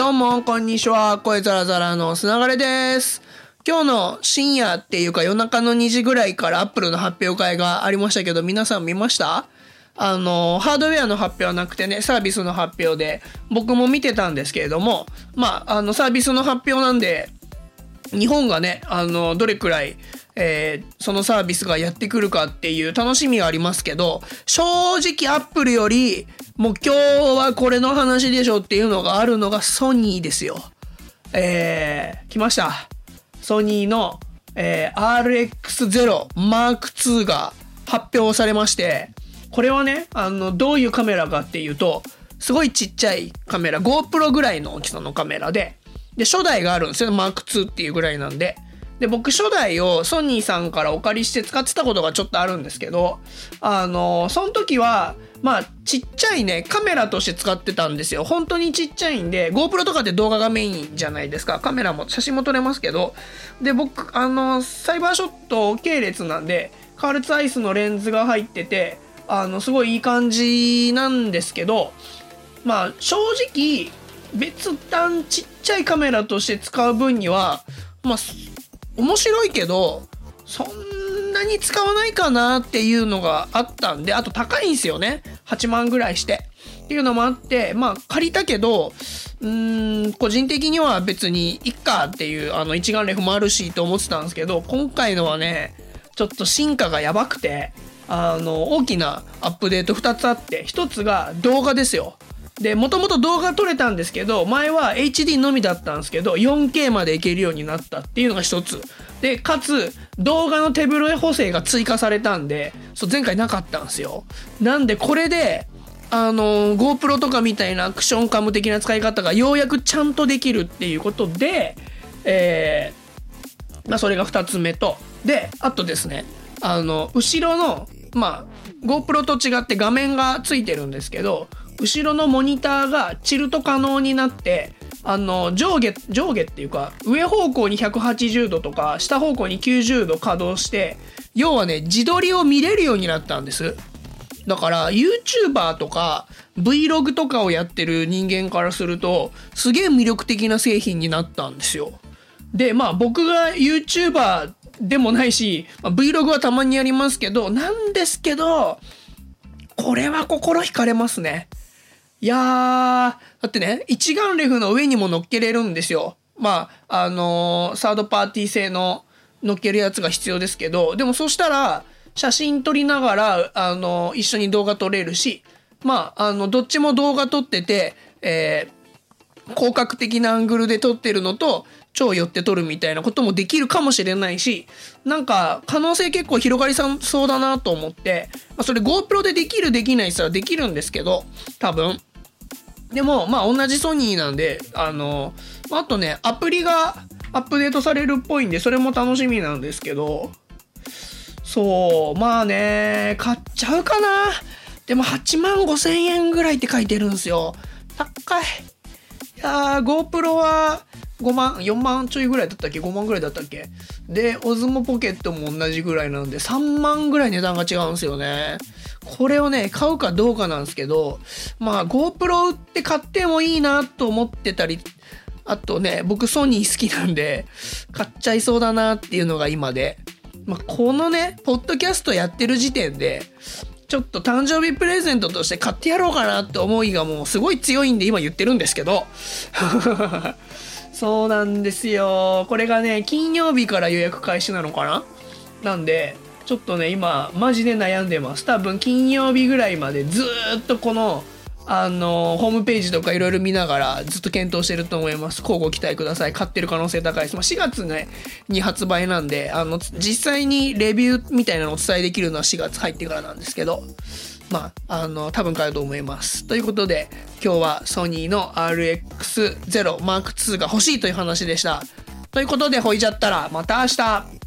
どうも、こんにちは。声ザラザラの砂がれです。今日の深夜っていうか夜中の2時ぐらいからアップルの発表会がありましたけど、皆さん見ました？あの、ハードウェアの発表はなくてね、サービスの発表で、僕も見てたんですけれども、まあ、あの、サービスの発表なんで、日本がね、あの、どれくらい、えーそのサービスがやってくるかっていう楽しみがありますけど、正直アップルより、もう今日はこれの話でしょっていうのがあるのがソニーですよ。えー、来ました。ソニーの、えー RX0 Mark II が発表されまして、これはね、あの、どういうカメラかっていうと、すごいちっちゃいカメラ、GoPro ぐらいの大きさのカメラで、で、初代があるんですよ。Mark II っていうぐらいなんで。で、僕初代をソニーさんからお借りして使ってたことがちょっとあるんですけど、あの、その時は、まあ、ちっちゃいね、カメラとして使ってたんですよ。本当にちっちゃいんで、GoPro とかって動画がメインじゃないですか。カメラも、写真も撮れますけど。で、僕、あの、サイバーショット系列なんで、カールツアイスのレンズが入ってて、あの、すごいいい感じなんですけど、まあ、正直、別段ちっちゃいカメラとして使う分には、まあ、面白いけど、そんなに使わないかなっていうのがあったんで、あと高いんですよね。8万ぐらいして。っていうのもあって、まあ借りたけど、うーん、個人的には別にいっかっていう、あの一眼レフもあるしと思ってたんですけど、今回のはね、ちょっと進化がやばくて、あの、大きなアップデート2つあって、1つが動画ですよ。で、もともと動画撮れたんですけど、前は HD のみだったんですけど、4K までいけるようになったっていうのが一つ。で、かつ、動画の手ぶれ補正が追加されたんで、そう、前回なかったんですよ。なんで、これで、あの、GoPro とかみたいなアクションカム的な使い方がようやくちゃんとできるっていうことで、えー、まあ、それが2つ目と。で、あとですね、あの、後ろの、まあ、GoPro と違って画面がついてるんですけど、後ろのモニターがチルト可能になって、あの、上下、上下っていうか、上方向に180度とか、下方向に90度稼働して、要はね、自撮りを見れるようになったんです。だから YouTuber とか Vlog とかをやってる人間からするとすげえ魅力的な製品になったんですよ。でまあ僕が YouTuber でもないし、まあ Vlog はたまにやりますけどなんですけどこれは心惹かれますね。いやーだってね一眼レフの上にも乗っけれるんですよ。まああのーサードパーティー製の乗っけるやつが必要ですけどでもそしたら写真撮りながら、あの、一緒に動画撮れるし、まあ、あの、どっちも動画撮ってて、えー広角的なアングルで撮ってるのと、超寄って撮るみたいなこともできるかもしれないし、なんか、可能性結構広がりそうだなと思って、まあ、それ GoPro でできるできないって言ったらできるんですけど、多分。でも、まあ、同じソニーなんで、あの、あとね、アプリがアップデートされるっぽいんで、それも楽しみなんですけど、そう、まあね、買っちゃうかな。でも8万5千円ぐらいって書いてるんですよ。高い。いやー、GoPro は5万、4万ちょいぐらいだったっけ ?5 万ぐらいだったっけ？で、Osmo ポケットも同じぐらいなんで、3万ぐらい値段が違うんですよね。これをね、買うかどうかなんですけど、まあ GoPro 売って買ってもいいなと思ってたり、あとね、僕ソニー好きなんで、買っちゃいそうだなっていうのが今で。まあ、このね、ポッドキャストやってる時点で、ちょっと誕生日プレゼントとして買ってやろうかなって思いがもうすごい強いんで今言ってるんですけど。そうなんですよ。これがね、金曜日から予約開始なのかな？なんで、ちょっとね、今、マジで悩んでます。多分金曜日ぐらいまでずっとこの、あのホームページとかいろいろ見ながらずっと検討してると思います。交互期待ください。買ってる可能性高いです。まあ、4月ね、に発売なんで、あの、実際にレビューみたいなのをお伝えできるのは4月入ってからなんですけど、まあ、あの、多分買うと思います。ということで、今日はソニーの RX0 Mark II が欲しいという話でした。ということで、ほいじゃったら、また明日